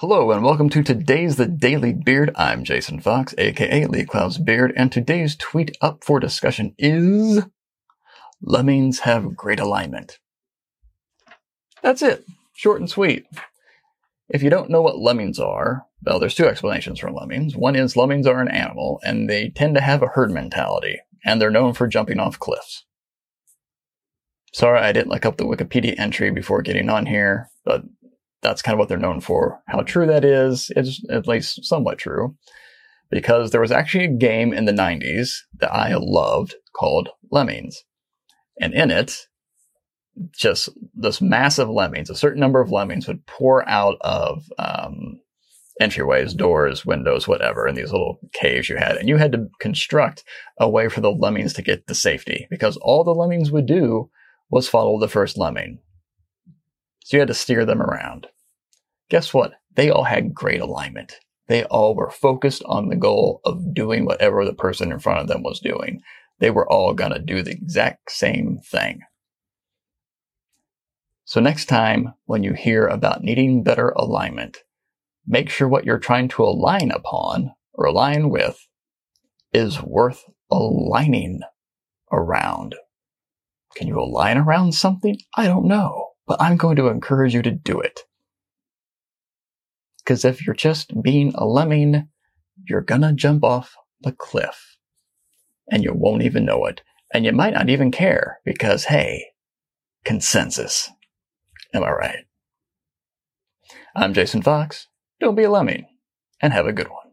Hello and welcome to today's The Daily Beard. I'm Jason Fox, aka Lee Cloud's Beard, and today's tweet up for discussion is Lemmings have great alignment. That's it. Short and sweet. If you don't know what lemmings are, well, there's two explanations for lemmings. One is lemmings are an animal and they tend to have a herd mentality, and they're known for jumping off cliffs. Sorry, I didn't look up the Wikipedia entry before getting on here, but that's kind of what they're known for. How true that is, is at least somewhat true. Because there was actually a game in the 90s that I loved called Lemmings. And in it, just this massive lemmings, a certain number of lemmings would pour out of um, entryways, doors, windows, whatever, in these little caves you had. And you had to construct a way for the lemmings to get to safety because all the lemmings would do was follow the first lemming. So you had to steer them around. Guess what? They all had great alignment. They all were focused on the goal of doing whatever the person in front of them was doing. They were all going to do the exact same thing. So next time when you hear about needing better alignment, make sure what you're trying to align upon or align with is worth aligning around. Can you align around something? I don't know but I'm going to encourage you to do it. Because if you're just being a lemming, you're gonna jump off the cliff. And you won't even know it. And you might not even care because, hey, consensus. Am I right? I'm Jason Fox. Don't be a lemming and have a good one.